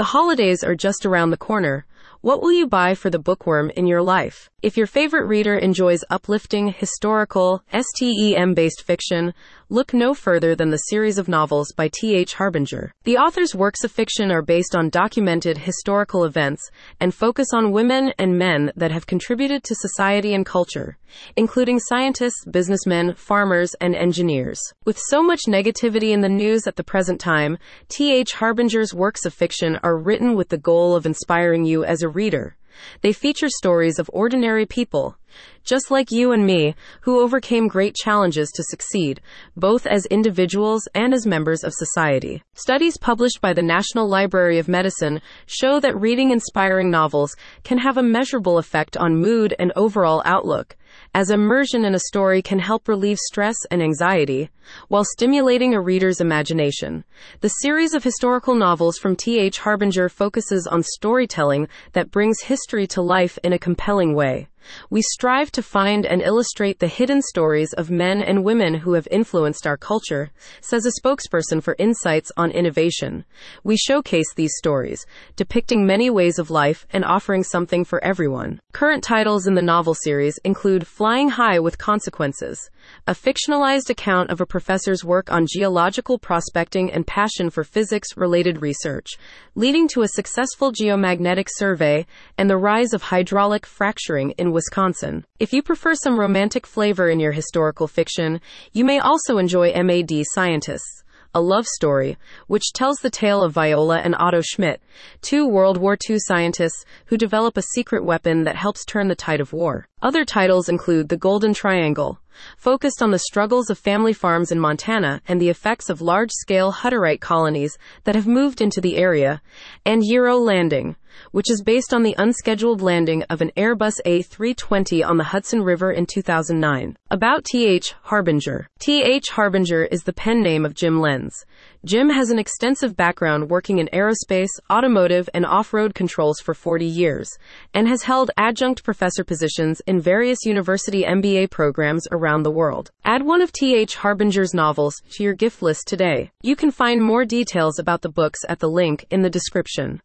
The holidays are just around the corner. What will you buy for the bookworm in your life? If your favorite reader enjoys uplifting, historical, STEM based fiction, look no further than the series of novels by T.H. Harbinger. The author's works of fiction are based on documented historical events and focus on women and men that have contributed to society and culture, including scientists, businessmen, farmers, and engineers. With so much negativity in the news at the present time, T.H. Harbinger's works of fiction are written with the goal of inspiring you as a reader. They feature stories of ordinary people, just like you and me, who overcame great challenges to succeed, both as individuals and as members of society. Studies published by the National Library of Medicine show that reading inspiring novels can have a measurable effect on mood and overall outlook, as immersion in a story can help relieve stress and anxiety while stimulating a reader's imagination. The series of historical novels from T.H. Harbinger focuses on storytelling that brings history to life in a compelling way. We strive to find and illustrate the hidden stories of men and women who have influenced our culture, says a spokesperson for Insights on Innovation. We showcase these stories, depicting many ways of life and offering something for everyone. Current titles in the novel series include Flying High with Consequences, a fictionalized account of a professor's work on geological prospecting and passion for physics related research, leading to a successful geomagnetic survey and the rise of hydraulic fracturing in Wisconsin. If you prefer some romantic flavor in your historical fiction, you may also enjoy MAD Scientists a love story, which tells the tale of Viola and Otto Schmidt, two World War II scientists who develop a secret weapon that helps turn the tide of war. Other titles include The Golden Triangle, focused on the struggles of family farms in Montana and the effects of large scale Hutterite colonies that have moved into the area, and Euro Landing, which is based on the unscheduled landing of an Airbus A320 on the Hudson River in 2009. About T.H. Harbinger. T.H. Harbinger is the pen name of Jim Lenz. Jim has an extensive background working in aerospace, automotive, and off road controls for 40 years, and has held adjunct professor positions in various university MBA programs around the world. Add one of T.H. Harbinger's novels to your gift list today. You can find more details about the books at the link in the description.